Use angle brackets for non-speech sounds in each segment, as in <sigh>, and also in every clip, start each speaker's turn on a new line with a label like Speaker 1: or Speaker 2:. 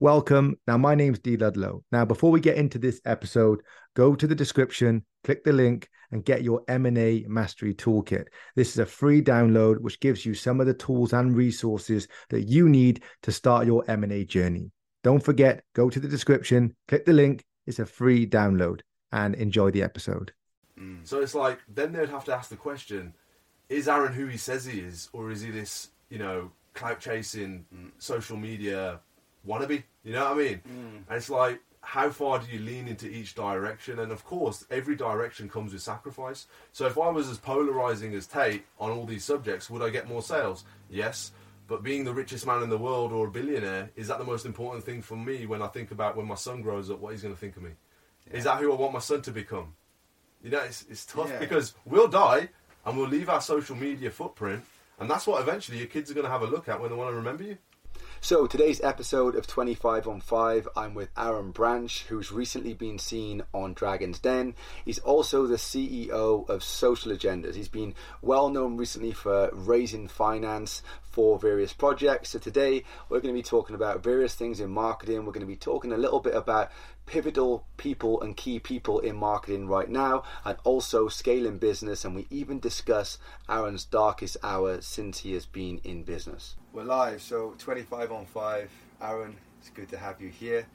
Speaker 1: Welcome. Now, my name's Dee Ludlow. Now, before we get into this episode, go to the description, click the link, and get your M&A Mastery Toolkit. This is a free download which gives you some of the tools and resources that you need to start your M&A journey. Don't forget, go to the description, click the link. It's a free download, and enjoy the episode.
Speaker 2: Mm. So it's like then they'd have to ask the question: Is Aaron who he says he is, or is he this you know clout chasing mm. social media wannabe? You know what I mean? Mm. And it's like how far do you lean into each direction? And of course, every direction comes with sacrifice. So if I was as polarizing as Tate on all these subjects, would I get more sales? Yes. But being the richest man in the world or a billionaire, is that the most important thing for me when I think about when my son grows up, what he's going to think of me? Yeah. Is that who I want my son to become? You know, it's, it's tough yeah. because we'll die and we'll leave our social media footprint, and that's what eventually your kids are going to have a look at when they want to remember you.
Speaker 3: So, today's episode of 25 on 5, I'm with Aaron Branch, who's recently been seen on Dragon's Den. He's also the CEO of Social Agendas. He's been well known recently for raising finance for various projects. So, today we're going to be talking about various things in marketing. We're going to be talking a little bit about pivotal people and key people in marketing right now and also scaling business and we even discuss Aaron's darkest hour since he has been in business. We're live, so 25 on 5. Aaron, it's good to have you here.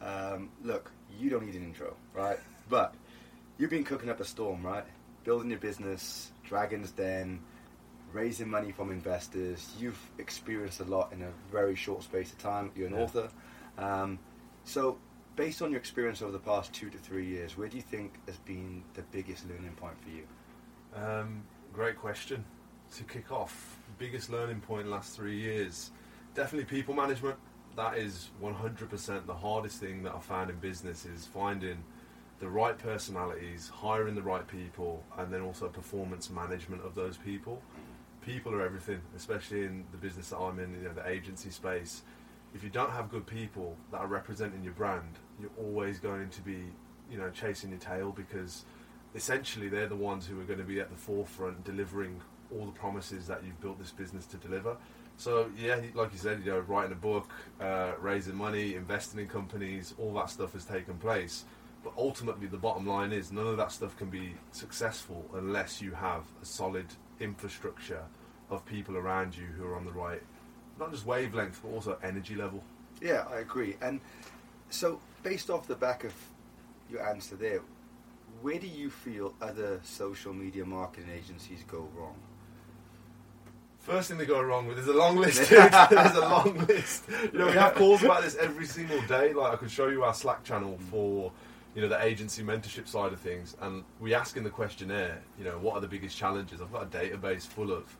Speaker 3: Um, look, you don't need an intro, right? But you've been cooking up a storm, right? Building your business, Dragon's Den, raising money from investors. You've experienced a lot in a very short space of time. You're an yeah. author. Um, so based on your experience over the past two to three years, where do you think has been the biggest learning point for you?
Speaker 2: Um, great question. To kick off, biggest learning point last three years, definitely people management. That is 100% the hardest thing that I found in business is finding the right personalities, hiring the right people, and then also performance management of those people. People are everything, especially in the business that I'm in, you know, the agency space if you don't have good people that are representing your brand, you're always going to be, you know, chasing your tail because essentially they're the ones who are going to be at the forefront delivering all the promises that you've built this business to deliver. So yeah, like you said, you know, writing a book, uh, raising money, investing in companies, all that stuff has taken place. But ultimately, the bottom line is none of that stuff can be successful unless you have a solid infrastructure of people around you who are on the right not just wavelength, but also energy level.
Speaker 3: Yeah, I agree. And so, based off the back of your answer there, where do you feel other social media marketing agencies go wrong?
Speaker 2: First thing they go wrong with is a long list. <laughs> <laughs> There's a long list. You know, we have <laughs> calls about this every single day. Like I could show you our Slack channel mm. for, you know, the agency mentorship side of things, and we ask in the questionnaire, you know, what are the biggest challenges? I've got a database full of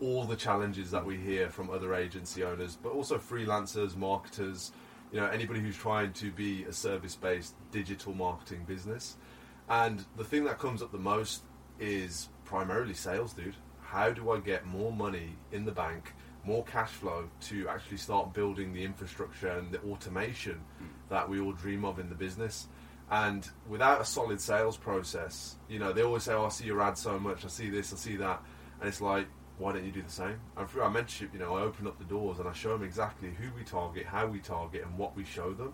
Speaker 2: all the challenges that we hear from other agency owners, but also freelancers, marketers, you know, anybody who's trying to be a service-based digital marketing business. And the thing that comes up the most is primarily sales, dude. How do I get more money in the bank, more cash flow to actually start building the infrastructure and the automation that we all dream of in the business? And without a solid sales process, you know, they always say, oh, I see your ad so much, I see this, I see that. And it's like, why don't you do the same? And through our mentorship, you know, I open up the doors and I show them exactly who we target, how we target, and what we show them.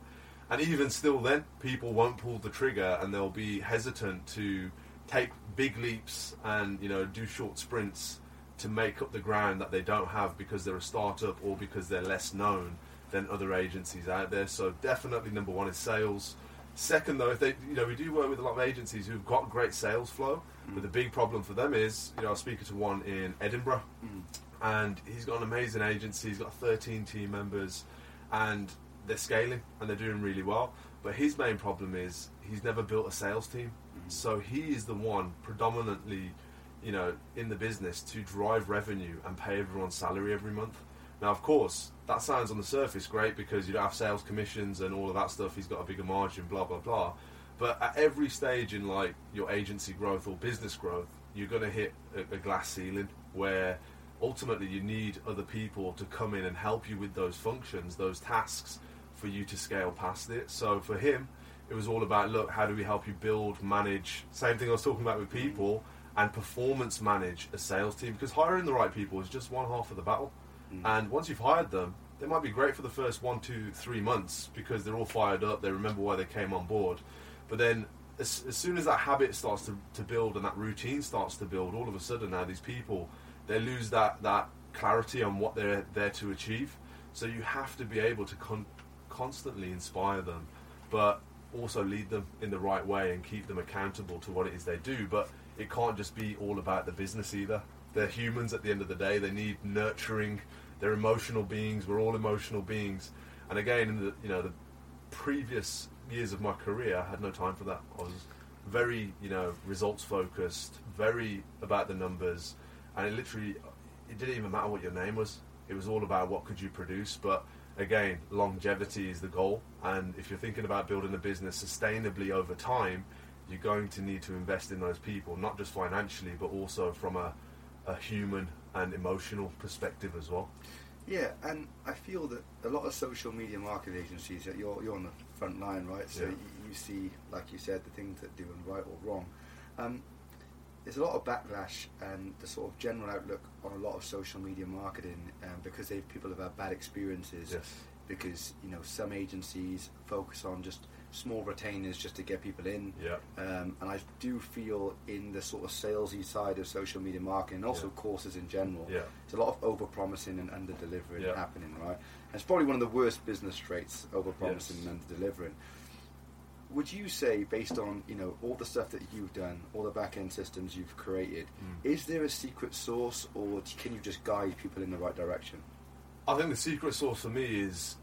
Speaker 2: And even still, then people won't pull the trigger and they'll be hesitant to take big leaps and you know do short sprints to make up the ground that they don't have because they're a startup or because they're less known than other agencies out there. So definitely number one is sales. Second, though, if they, you know, we do work with a lot of agencies who've got great sales flow, mm. but the big problem for them is, you know, I was speaking to one in Edinburgh, mm. and he's got an amazing agency. He's got 13 team members, and they're scaling and they're doing really well. But his main problem is he's never built a sales team. So he is the one predominantly, you know, in the business to drive revenue and pay everyone's salary every month. Now, of course, that sounds on the surface great because you don't have sales commissions and all of that stuff. He's got a bigger margin, blah blah blah. But at every stage in like your agency growth or business growth, you're going to hit a, a glass ceiling where ultimately you need other people to come in and help you with those functions, those tasks, for you to scale past it. So for him, it was all about look, how do we help you build, manage? Same thing I was talking about with people and performance manage a sales team because hiring the right people is just one half of the battle. Mm. And once you've hired them, they might be great for the first one, two, three months because they're all fired up. They remember why they came on board, but then as, as soon as that habit starts to, to build and that routine starts to build, all of a sudden now these people they lose that that clarity on what they're there to achieve. So you have to be able to con- constantly inspire them, but also lead them in the right way and keep them accountable to what it is they do. But it can't just be all about the business either. They're humans at the end of the day. They need nurturing. They're emotional beings. We're all emotional beings. And again, in the you know the previous years of my career, I had no time for that. I was very you know results focused, very about the numbers, and it literally it didn't even matter what your name was. It was all about what could you produce. But again, longevity is the goal. And if you're thinking about building a business sustainably over time, you're going to need to invest in those people, not just financially, but also from a, a human and emotional perspective as well.
Speaker 3: Yeah, and I feel that a lot of social media marketing agencies, you're, you're on the front line, right? So
Speaker 2: Yeah.
Speaker 3: you, you see, like you said, the things that doing right or wrong. Um, there's a lot of backlash and the sort of general outlook on a lot of social media marketing um, because they people have had bad experiences.
Speaker 2: Yes.
Speaker 3: Because you know some agencies focus on just small retainers just to get people in.
Speaker 2: Yeah.
Speaker 3: Um, and I do feel in the sort of salesy side of social media marketing, and also
Speaker 2: Yeah.
Speaker 3: courses in general,
Speaker 2: Yeah.
Speaker 3: there's a lot of over promising and under delivering
Speaker 2: Yeah.
Speaker 3: happening, right? And it's probably one of the worst business traits, over promising
Speaker 2: Yes.
Speaker 3: and under delivering. Would you say, based on you know all the stuff that you've done, all the back end systems you've created,
Speaker 2: Mm.
Speaker 3: is there a secret sauce, or can you just guide people in the right direction?
Speaker 2: I think the secret sauce for me is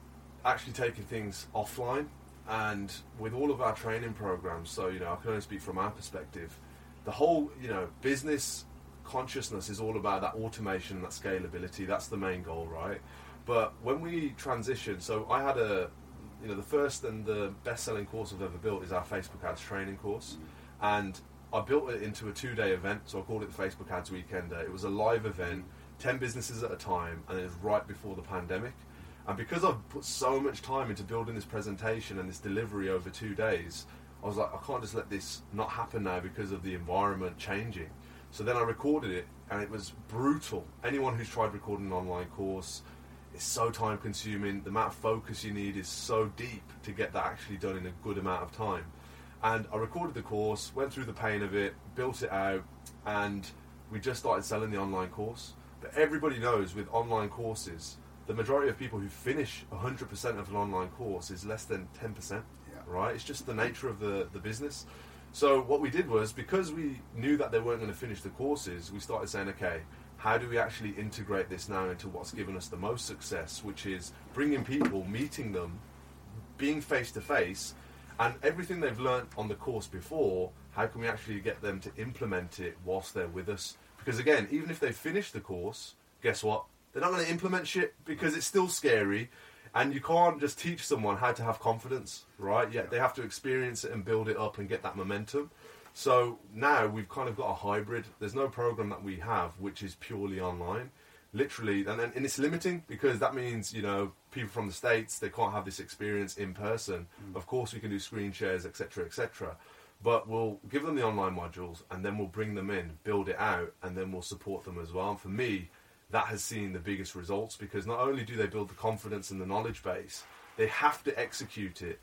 Speaker 2: actually taking things offline and with all of our training programs, so you know, I can only speak from our perspective, the whole, you know, business consciousness is all about that automation and that scalability. That's the main goal, right? But when we transition, so I had a you know, the first and the best selling course I've ever built is our Facebook ads training course. And I built it into a two day event, so I called it the Facebook Ads Weekender. It was a live event, 10 businesses at a time, and it was right before the pandemic. And because I've put so much time into building this presentation and this delivery over two days, I was like, I can't just let this not happen now because of the environment changing. So then I recorded it, and it was brutal. Anyone who's tried recording an online course, it's so time consuming. The amount of focus you need is so deep to get that actually done in a good amount of time. And I recorded the course, went through the pain of it, built it out, and we just started selling the online course. But everybody knows with online courses, the majority of people who finish 100% of an online course is less than 10%.
Speaker 3: Yeah.
Speaker 2: Right? It's just the nature of the, the business. So what we did was because we knew that they weren't going to finish the courses, we started saying, okay, how do we actually integrate this now into what's given us the most success, which is bringing people, meeting them, being face to face, and everything they've learnt on the course before, how can we actually get them to implement it whilst they're with us? Because again, even if they finish the course, guess what? They're not going to implement shit because it's still scary, and you can't just teach someone how to have confidence, right? Yeah, they have to experience it and build it up and get that momentum. So now we've kind of got a hybrid. There's no program that we have which is purely online, literally, and then and it's limiting because that means you know people from the states they can't have this experience in person. Mm. Of course, we can do screen shares, etc., etc. But we'll give them the online modules and then we'll bring them in, build it out, and then we'll support them as well. And for me, that has seen the biggest results because not only do they build the confidence and the knowledge base, they have to execute it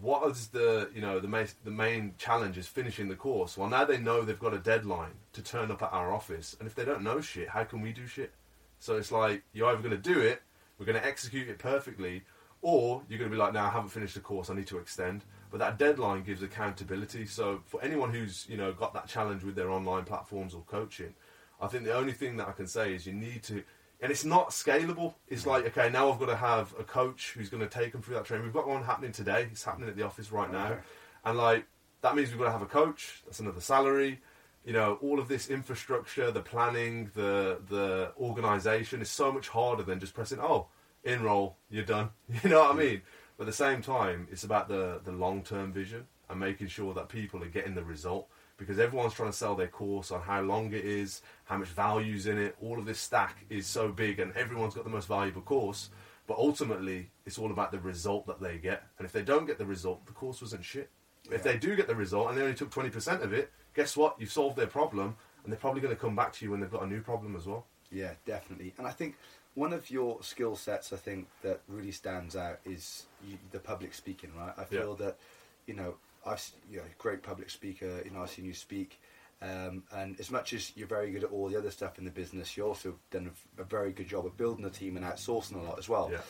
Speaker 2: what is the you know the main the main challenge is finishing the course. Well, now they know they've got a deadline to turn up at our office, and if they don't know shit, how can we do shit? So it's like you're either going to do it, we're going to execute it perfectly, or you're going to be like, no, I haven't finished the course, I need to extend. But that deadline gives accountability. So for anyone who's you know got that challenge with their online platforms or coaching, I think the only thing that I can say is you need to and it's not scalable. It's like, okay, now I've got to have a coach who's going to take them through that training. We've got one happening today. It's happening at the office right now.
Speaker 3: Okay.
Speaker 2: And like, that means we've got to have a coach. That's another salary. You know, all of this infrastructure, the planning, the the organization is so much harder than just pressing, oh, enroll, you're done. <laughs> You know what I mean? But at the same time, it's about the, the long term vision and making sure that people are getting the result because everyone's trying to sell their course on how long it is, how much value's in it. All of this stack is so big, and everyone's got the most valuable course. But ultimately, it's all about the result that they get. And if they don't get the result, the course wasn't shit. If they do get the result and they only took 20% of it, guess what? You've solved their problem, and they're probably going to come back to you when they've got a new problem as well.
Speaker 3: Yeah, definitely. And I think one of your skill sets, I think, that really stands out is you, the public speaking. Right? I feel that you know I've s- you know great public speaker. You know I've seen you speak. Um, and as much as you're very good at all the other stuff in the business, you also done a, a very good job of building a team and outsourcing a lot as well.
Speaker 2: Yeah.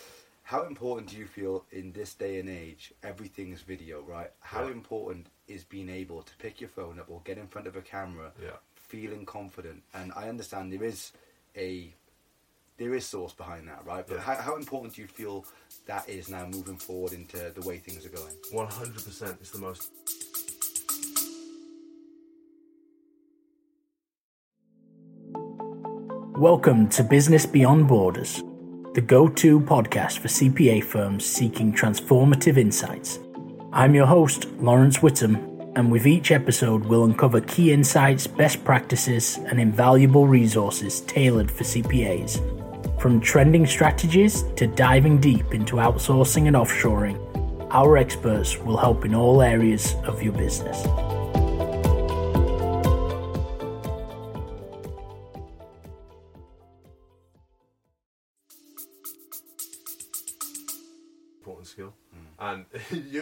Speaker 3: How important do you feel in this day and age? Everything is video, right? How
Speaker 2: Yeah.
Speaker 3: important is being able to pick your phone up or get in front of a camera,
Speaker 2: Yeah.
Speaker 3: feeling confident? And I understand there is a there is source behind that, right? But
Speaker 2: Yeah.
Speaker 3: how, how important do you feel that is now moving forward into the way things are going?
Speaker 2: One hundred percent is the most.
Speaker 4: Welcome to Business Beyond Borders, the go to podcast for CPA firms seeking transformative insights. I'm your host, Lawrence Whittam, and with each episode, we'll uncover key insights, best practices, and invaluable resources tailored for CPAs. From trending strategies to diving deep into outsourcing and offshoring, our experts will help in all areas of your business.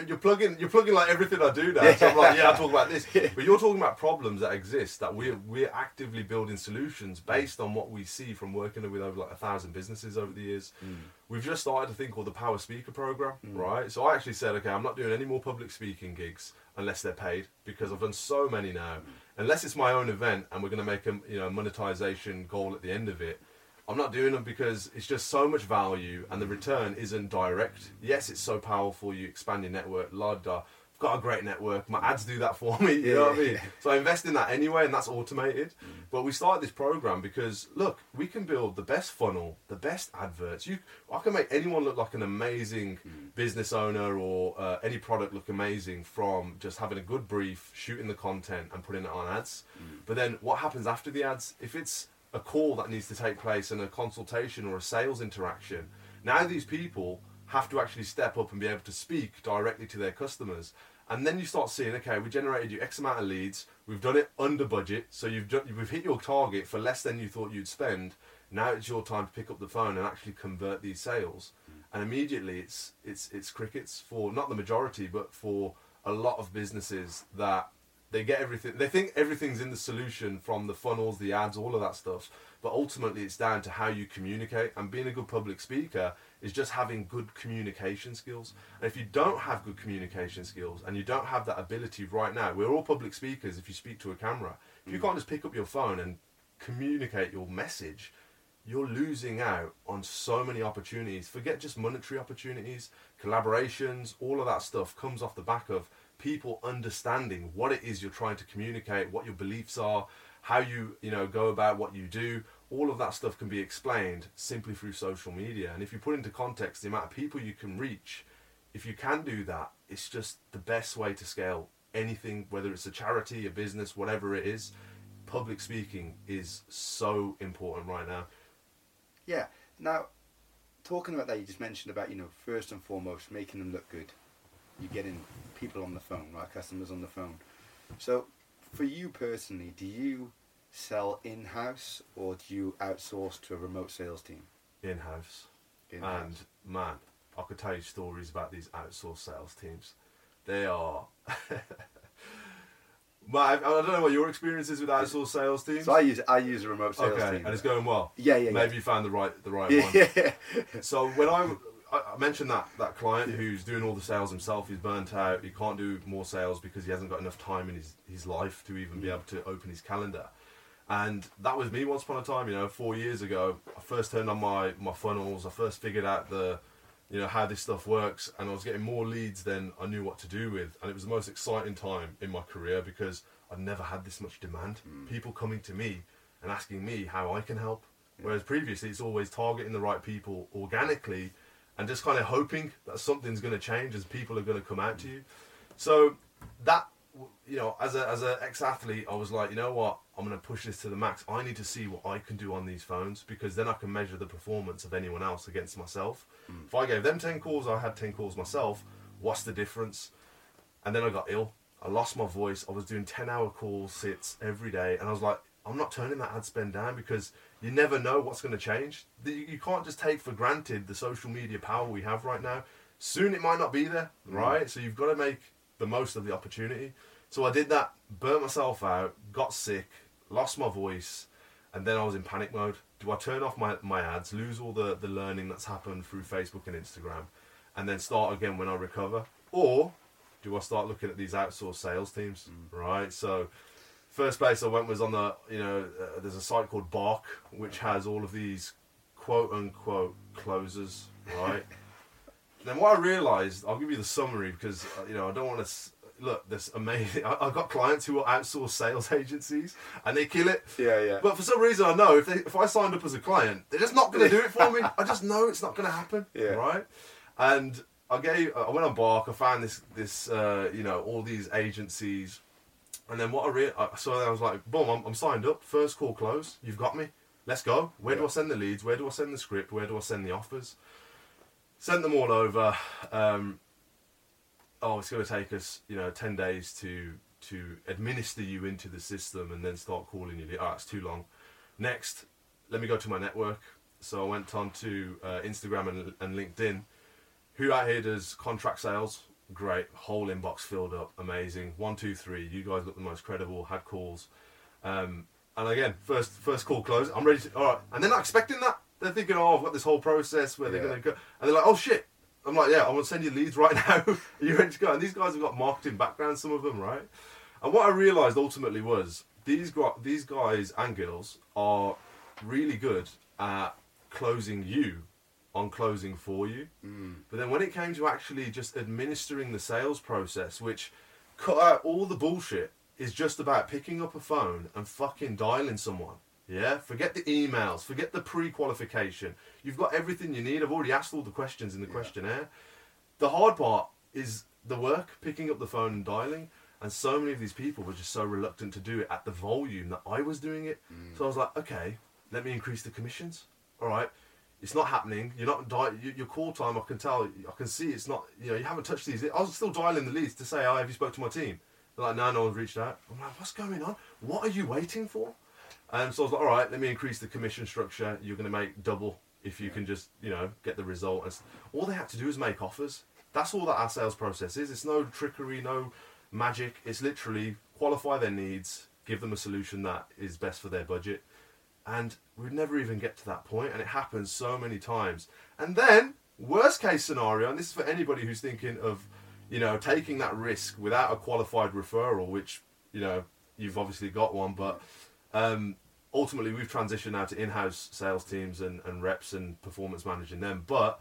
Speaker 2: You're, you're plugging, you're plugging like everything I do now. So I'm like, yeah, I talk about this, but you're talking about problems that exist that we're we're actively building solutions based on what we see from working with over like a thousand businesses over the years.
Speaker 3: Hmm.
Speaker 2: We've just started a thing called the Power Speaker Program, right? So I actually said, okay, I'm not doing any more public speaking gigs unless they're paid because I've done so many now. Unless it's my own event and we're going to make a you know monetization goal at the end of it. I'm not doing them because it's just so much value and the return isn't direct. Yes, it's so powerful. You expand your network, la da. I've got a great network. My ads do that for <laughs> me. You know what I mean? So I invest in that anyway, and that's automated. Mm. But we started this program because look, we can build the best funnel, the best adverts. You, I can make anyone look like an amazing mm. business owner or uh, any product look amazing from just having a good brief, shooting the content, and putting it on ads. Mm. But then what happens after the ads? If it's a call that needs to take place and a consultation or a sales interaction. Now these people have to actually step up and be able to speak directly to their customers. And then you start seeing, okay, we generated you X amount of leads. We've done it under budget, so you've done, we've hit your target for less than you thought you'd spend. Now it's your time to pick up the phone and actually convert these sales. And immediately, it's it's it's crickets for not the majority, but for a lot of businesses that they get everything they think everything's in the solution from the funnels the ads all of that stuff but ultimately it's down to how you communicate and being a good public speaker is just having good communication skills. And if you don't have good communication skills and you don't have that ability right now we're all public speakers if you speak to a camera. If you mm. can't just pick up your phone and communicate your message you're losing out on so many opportunities. Forget just monetary opportunities collaborations all of that stuff comes off the back of people understanding what it is you're trying to communicate, what your beliefs are, how you you know go about what you do. All of that stuff can be explained simply through social media. And if you put into context the amount of people you can reach, if you can do that, it's just the best way to scale anything, whether it's a charity, a business, whatever it is. Public speaking is so important right now.
Speaker 3: Yeah. Now, talking about that, you just mentioned about you know first and foremost making them look good. You're getting people on the phone, right? Customers on the phone. So, for you personally, do you sell in house or do you outsource to a remote sales team?
Speaker 2: In house.
Speaker 3: In-house.
Speaker 2: And man, I could tell you stories about these outsourced sales teams. They are. <laughs> but I, I don't know what your experience is with outsourced sales teams.
Speaker 3: So I use I use a remote sales
Speaker 2: okay,
Speaker 3: team.
Speaker 2: and it's going well.
Speaker 3: Yeah, yeah, yeah.
Speaker 2: Maybe you found the right the right <laughs>
Speaker 3: yeah,
Speaker 2: one.
Speaker 3: yeah.
Speaker 2: So when I, I mentioned that that client who's doing all the sales himself, he's burnt out. He can't do more sales because he hasn't got enough time in his his life to even be mm. able to open his calendar. And that was me once upon a time. You know, four years ago, I first turned on my my funnels. I first figured out the you know how this stuff works. And i was getting more leads than i knew what to do with. And it was the most exciting time in my career because i'd never had this much demand. Mm. People coming to me and asking me how i can help. Whereas previously it's always targeting the right people organically and just kind of hoping that something's going to change as people are going to come out to you. So that you know as a as an ex-athlete i was like you know what? I'm going to push this to the max. I need to see what i can do on these phones because then i can measure the performance of anyone else against myself. Mm. If i gave them 10 calls i had 10 calls myself. What's the difference? And then i got ill. I lost my voice. I was doing 10 hour call sits every day and i was like i'm not turning that ad spend down because you never know what's going to change. You can't just take for granted the social media power we have right now. Soon it might not be there, mm. right? So you've got to make the most of the opportunity. So I did that, burnt myself out, got sick, lost my voice, and then I was in panic mode. Do I turn off my, my ads, lose all the, the learning that's happened through Facebook and Instagram, and then start again when I recover? Or do I start looking at these outsourced sales teams, mm. right? So first place I went was on the, you know, uh, there's a site called Bark, which has all of these quote unquote closers, right? <laughs> then what I realised, I'll give you the summary because uh, you know I don't want to s- look. This amazing. <laughs> I, I've got clients who are outsourced sales <laughs> agencies and they kill it.
Speaker 3: Yeah, yeah.
Speaker 2: But for some reason, I know if they, if I signed up as a client, they're just not going to do it for me. I just know it's not going to happen.
Speaker 3: Yeah.
Speaker 2: Right. And I gave. I went on Bark. I found this this uh, you know all these agencies, and then what I re- I- so then I was like, boom, I'm, I'm signed up. First call close. You've got me. Let's go. Where do I send the leads? Where do I send the script? Where do I send the offers? Sent them all over. Um, oh, it's going to take us, you know, ten days to to administer you into the system and then start calling you. Oh, it's too long. Next, let me go to my network. So I went on to uh, Instagram and, and LinkedIn. Who out here does contract sales? Great, whole inbox filled up, amazing. One, two, three. You guys look the most credible. Had calls, um, and again, first first call closed. I'm ready to. All right, and they're not expecting that. They're thinking, oh, I've got this whole process where they're
Speaker 3: Yeah.
Speaker 2: going to go, and they're like, oh shit. I'm like, yeah, I want to send you leads right <laughs> now. Are you ready to go? And these guys have got marketing backgrounds, some of them, right? And what I realised ultimately was these these guys and girls are really good at closing you on closing for you. Mm. But then when it came to actually just administering the sales process, which cut out all the bullshit, is just about picking up a phone and fucking dialing someone. Yeah, forget the emails, forget the pre-qualification. You've got everything you need. I've already asked all the questions in the questionnaire. The hard part is the work, picking up the phone and dialing. And so many of these people were just so reluctant to do it at the volume that I was doing it. Mm. So I was like, okay, let me increase the commissions. All right, it's not happening. You're not di- you- your call time. I can tell. I can see it's not. You know, you haven't touched these. I was still dialing the leads to say, "Oh, have you spoke to my team?" They're like, "No, no one's reached out." I'm like, "What's going on? What are you waiting for?" And so I was like, "All right, let me increase the commission structure. You're going to make double if you can just, you know, get the result." And all they had to do is make offers. That's all that our sales process is. It's no trickery, no magic. It's literally qualify their needs, give them a solution that is best for their budget, and we'd never even get to that point and it happens so many times. And then worst case scenario and this is for anybody who's thinking of you know taking that risk without a qualified referral which you know you've obviously got one but um, ultimately we've transitioned now to in-house sales teams and, and reps and performance managing them. But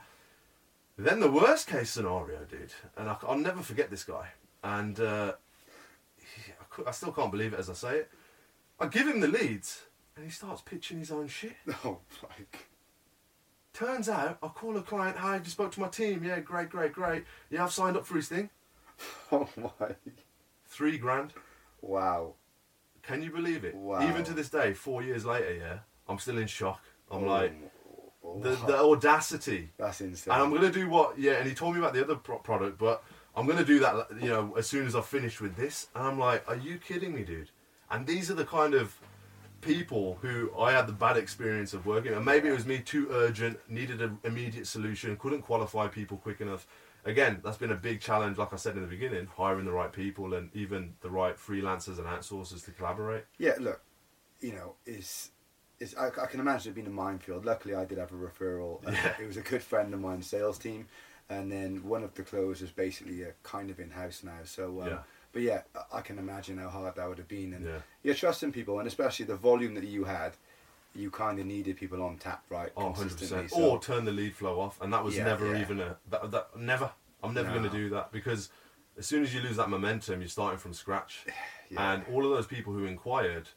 Speaker 2: then the worst case scenario dude and I, will never forget this guy. And uh, I, I still can't believe it as i say it. I give him the leads and he starts pitching his own shit. <laughs>
Speaker 3: Oh, like,
Speaker 2: Turns out, I call a client, hi, just spoke to my team. Yeah, great, great, great. Yeah, I've signed up for his thing. <laughs>
Speaker 3: oh my,
Speaker 2: Three grand.
Speaker 3: wow.
Speaker 2: Can you believe it?
Speaker 3: Wow.
Speaker 2: Even to this day, four years later, yeah, I'm still in shock. I'm
Speaker 3: Oh,
Speaker 2: like,
Speaker 3: oh,
Speaker 2: the, the audacity.
Speaker 3: that's insane.
Speaker 2: And I'm going to do what, yeah, and he told me about the other pro- product, but I'm going to do that, you know, as soon as I've finished with this. And I'm like, are you kidding me, dude? And these are the kind of people who I had the bad experience of working. And maybe it was me too urgent, needed an immediate solution, couldn't qualify people quick enough. Again, that's been a big challenge, like I said in the beginning, hiring the right people and even the right freelancers and outsourcers to collaborate.
Speaker 3: Yeah, look, you know, is is I, I can imagine it being a minefield. Luckily, I did have a referral.
Speaker 2: Yeah.
Speaker 3: It was a good friend of mine's sales team, and then one of the closers basically a kind of in house now. So, um,
Speaker 2: Yeah.
Speaker 3: But yeah, I- can imagine how hard that would have been, and
Speaker 2: Yeah.
Speaker 3: you're trusting people, and especially the volume that you had, you kind of needed people on tap, right?
Speaker 2: Oh, 100%.
Speaker 3: consistently.
Speaker 2: Or turn the lead flow off. And that was
Speaker 3: Yeah,
Speaker 2: never
Speaker 3: yeah.
Speaker 2: even a. That, that, never. I'm never
Speaker 3: No.
Speaker 2: going to do that because as soon as you lose that momentum, you're starting from scratch. <sighs> And all of those people who inquired,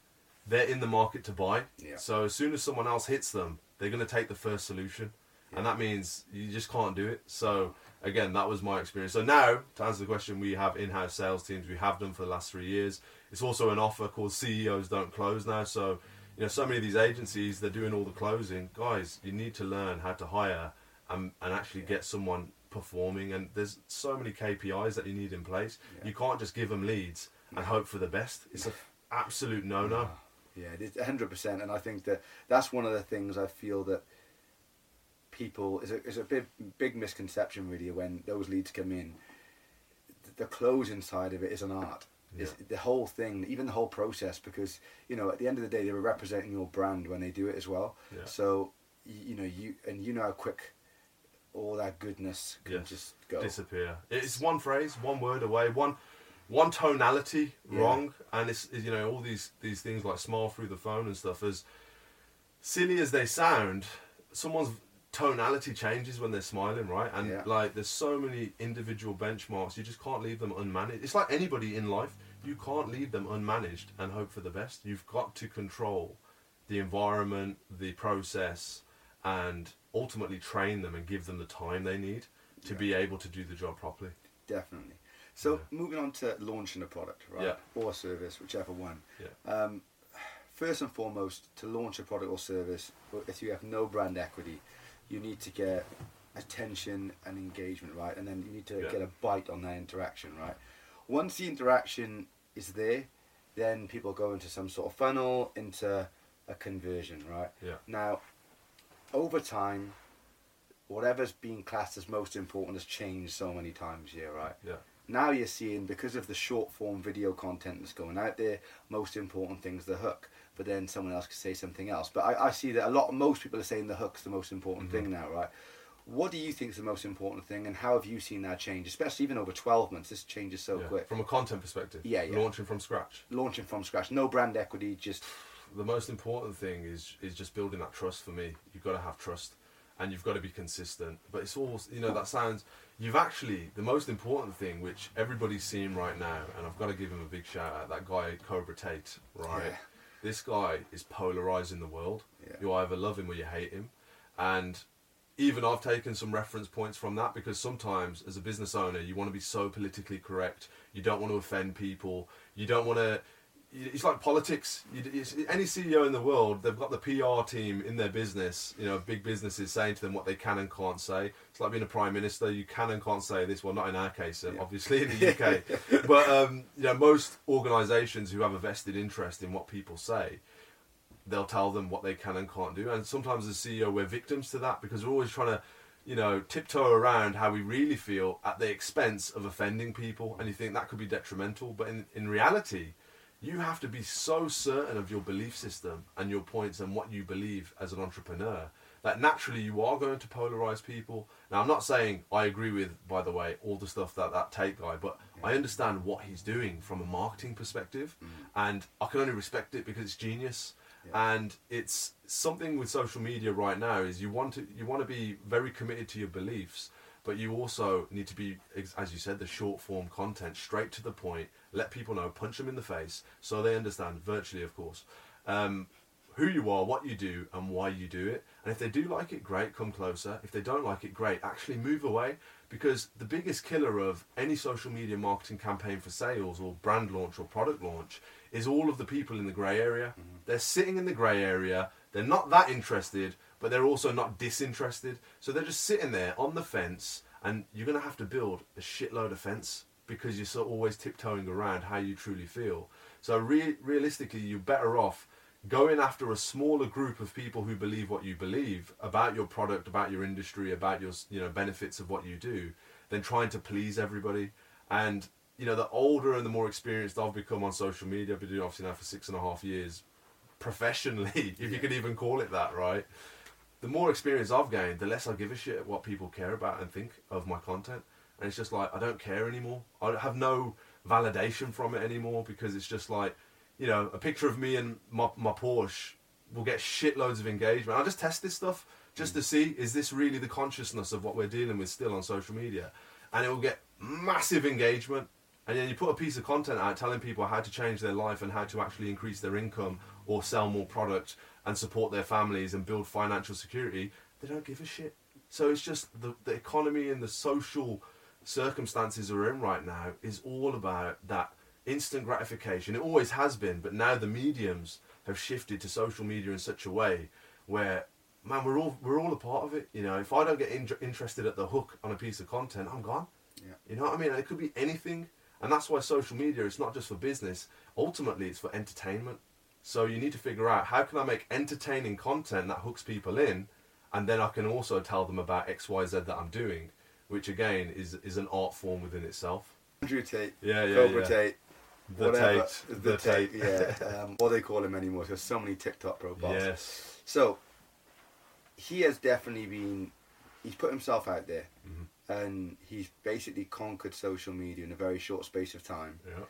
Speaker 2: they're in the market to buy.
Speaker 3: Yeah.
Speaker 2: So as soon as someone else hits them, they're going to take the first solution. And that means you just can't do it. So again, that was my experience. So now, to answer the question, we have in-house sales teams. We have them for the last three years. It's also an offer called CEOs Don't Close now. So you know, so many of these agencies they're doing all the closing. Guys, you need to learn how to hire and, and actually get someone performing. And there's so many KPIs that you need in place.
Speaker 3: Yeah.
Speaker 2: You can't just give them leads and hope for the best. It's an absolute no-no.
Speaker 3: Yeah, hundred percent, and I think that that's one of the things I feel that people is a is a big big misconception really when those leads come in. The closing side of it is an art. It's
Speaker 2: Yeah.
Speaker 3: the whole thing, even the whole process, because you know at the end of the day they were representing your brand when they do it as well.
Speaker 2: Yeah.
Speaker 3: So y- you know you and you know how quick all that goodness can
Speaker 2: Yes.
Speaker 3: just go.
Speaker 2: disappear. It's one phrase, one word away, one one tonality
Speaker 3: Yeah.
Speaker 2: wrong, and it's you know all these these things like smile through the phone and stuff. As silly as they sound, someone's tonality changes when they're smiling, right? And
Speaker 3: Yeah.
Speaker 2: like there's so many individual benchmarks, you just can't leave them unmanaged. It's like anybody in life, you can't leave them unmanaged and hope for the best. You've got to control the environment, the process, and ultimately train them and give them the time they need to
Speaker 3: Yeah.
Speaker 2: be able to do the job properly.
Speaker 3: Definitely. So
Speaker 2: Yeah.
Speaker 3: moving on to launching a product, right? Or a service, whichever one.
Speaker 2: Yeah.
Speaker 3: Um, first and foremost, to launch a product or service, if you have no brand equity, you need to get attention and engagement, right? And then you need to
Speaker 2: Yeah.
Speaker 3: get a bite on that interaction, right? Once the interaction is there, then people go into some sort of funnel, into a conversion, right?
Speaker 2: Yeah.
Speaker 3: Now, over time, whatever's being classed as most important has changed so many times here, right?
Speaker 2: Yeah.
Speaker 3: Now you're seeing because of the short form video content that's going out there, most important thing's the hook. But then someone else could say something else. But I, I see that a lot most people are saying the hook's the most important thing mm-hmm. now, right? What do you think is the most important thing, and how have you seen that change? Especially even over twelve months, this changes so
Speaker 2: Yeah.
Speaker 3: quick.
Speaker 2: From a content perspective,
Speaker 3: Yeah, yeah.
Speaker 2: launching from scratch.
Speaker 3: Launching from scratch, no brand equity, just
Speaker 2: The most important thing is is just building that trust for me. You've got to have trust, and you've got to be consistent. But it's all you know. That sounds. You've actually the most important thing, which everybody's seeing right now, and I've got to give him a big shout out. That guy Cobra Tate, right?
Speaker 3: Yeah.
Speaker 2: This guy is polarizing the world.
Speaker 3: Yeah.
Speaker 2: You either love him or you hate him, and even I've taken some reference points from that because sometimes, as a business owner, you want to be so politically correct. You don't want to offend people. You don't want to. It's like politics. It's, any CEO in the world, they've got the PR team in their business. You know, big businesses saying to them what they can and can't say. It's like being a prime minister. You can and can't say this. Well, not in our case, uh,
Speaker 3: Yeah.
Speaker 2: obviously in the UK. <laughs> but um, you know, most organisations who have a vested interest in what people say, they'll tell them what they can and can't do. And sometimes as CEO, we're victims to that because we're always trying to, you know, tiptoe around how we really feel at the expense of offending people. And you think that could be detrimental. But in, in reality, you have to be so certain of your belief system and your points and what you believe as an entrepreneur that naturally you are going to polarize people. Now, I'm not saying I agree with, by the way, all the stuff that that Tate guy, but I understand what he's doing from a marketing perspective, mm. and I can only respect it because it's genius. And it's something with social media right now is you want to you want to be very committed to your beliefs, but you also need to be, as you said, the short form content, straight to the point. Let people know, punch them in the face, so they understand virtually, of course. Um, who you are, what you do, and why you do it. And if they do like it, great, come closer. If they don't like it, great, actually move away. Because the biggest killer of any social media marketing campaign for sales or brand launch or product launch is all of the people in the grey area. They're sitting in the grey area, they're not that interested, but they're also not disinterested. So they're just sitting there on the fence, and you're going to have to build a shitload of fence because you're so always tiptoeing around how you truly feel. So re- realistically, you're better off going after a smaller group of people who believe what you believe about your product, about your industry, about your you know benefits of what you do, than trying to please everybody. And you know, the older and the more experienced I've become on social media, I've been doing it obviously now for six and a half years, professionally, <laughs> if you could even call it that, right? The more experience I've gained, the less I give a shit what people care about and think of my content. And it's just like I don't care anymore. I have no validation from it anymore because it's just like, you know, a picture of me and my, my Porsche will get shitloads of engagement. I just test this stuff just to see is this really the consciousness of what we're dealing with still on social media, and it will get massive engagement. And then you put a piece of content out telling people how to change their life and how to actually increase their income or sell more product and support their families and build financial security. They don't give a shit. So it's just the, the economy and the social circumstances we're in right now is all about that instant gratification. It always has been, but now the mediums have shifted to social media in such a way where, man, we're all we're all a part of it. You know, if I don't get in- interested at the hook on a piece of content, I'm gone.
Speaker 3: Yeah.
Speaker 2: You know what I mean? It could be anything, and that's why social media is not just for business. Ultimately, it's for entertainment. So you need to figure out how can I make entertaining content that hooks people in, and then I can also tell them about X, Y, Z that I'm doing, which again is is an art form within itself.
Speaker 3: Andrew Tate,
Speaker 2: Yeah, yeah,
Speaker 3: Cobra
Speaker 2: yeah.
Speaker 3: Tate,
Speaker 2: The
Speaker 3: whatever.
Speaker 2: Tate,
Speaker 3: the,
Speaker 2: the
Speaker 3: Tate,
Speaker 2: Tate.
Speaker 3: yeah. <laughs> Um, what they call him anymore? There's so many TikTok profiles.
Speaker 2: Yes.
Speaker 3: So he has definitely been. He's put himself out there,
Speaker 2: Mm-hmm.
Speaker 3: And he's basically conquered social media in a very short space of time.
Speaker 2: Yeah.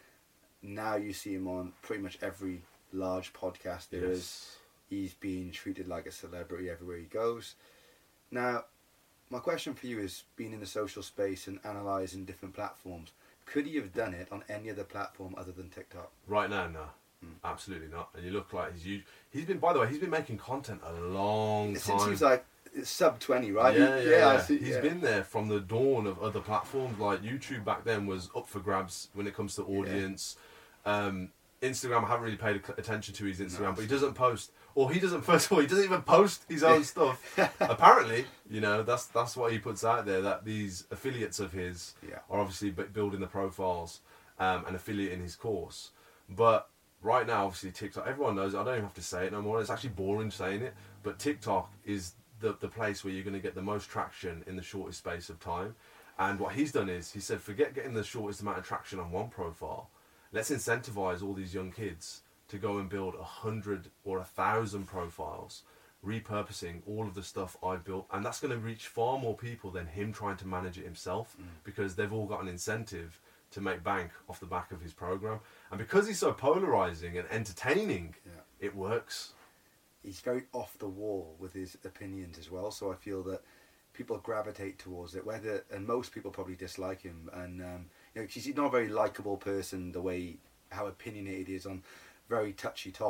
Speaker 3: Now you see him on pretty much every large podcast there is.
Speaker 2: Yes.
Speaker 3: He's being treated like a celebrity everywhere he goes. Now, my question for you is: being in the social space and analysing different platforms, could he have done it on any other platform other than TikTok?
Speaker 2: Right now, no.
Speaker 3: Hmm.
Speaker 2: Absolutely not. And you look like he's u- he's been. By the way, he's been making content a long time.
Speaker 3: Since he was like sub twenty, right?
Speaker 2: Yeah, yeah, yeah.
Speaker 3: I see,
Speaker 2: He's
Speaker 3: yeah.
Speaker 2: been there from the dawn of other platforms. Like YouTube back then was up for grabs when it comes to audience. Um, Instagram, I haven't really paid attention to his Instagram,
Speaker 3: No.
Speaker 2: but he doesn't post, or he doesn't. <laughs> First of all, he doesn't even post his own stuff. <laughs> Apparently, you know, that's that's what he puts out there. That these affiliates of his
Speaker 3: Yeah.
Speaker 2: are obviously building the profiles um, and affiliating his course. But right now, obviously, TikTok. Everyone knows. it. I don't even have to say it no more. It's actually boring saying it. But TikTok is the the place where you're going to get the most traction in the shortest space of time. And what he's done is he said, forget getting the shortest amount of traction on one profile. Let's incentivize all these young kids to go and build a hundred or a thousand profiles, repurposing all of the stuff I've built, and that's going to reach far more people than him trying to manage it himself, mm. because they've all got an incentive to make bank off the back of his program, and because he's so polarizing and entertaining,
Speaker 3: Yeah.
Speaker 2: it works.
Speaker 3: He's very off the wall with his opinions as well. So I feel that people gravitate towards it. Whether and most people probably dislike him, and um, you know, he's not a very likable person. The way how opinionated he is on very touchy topics.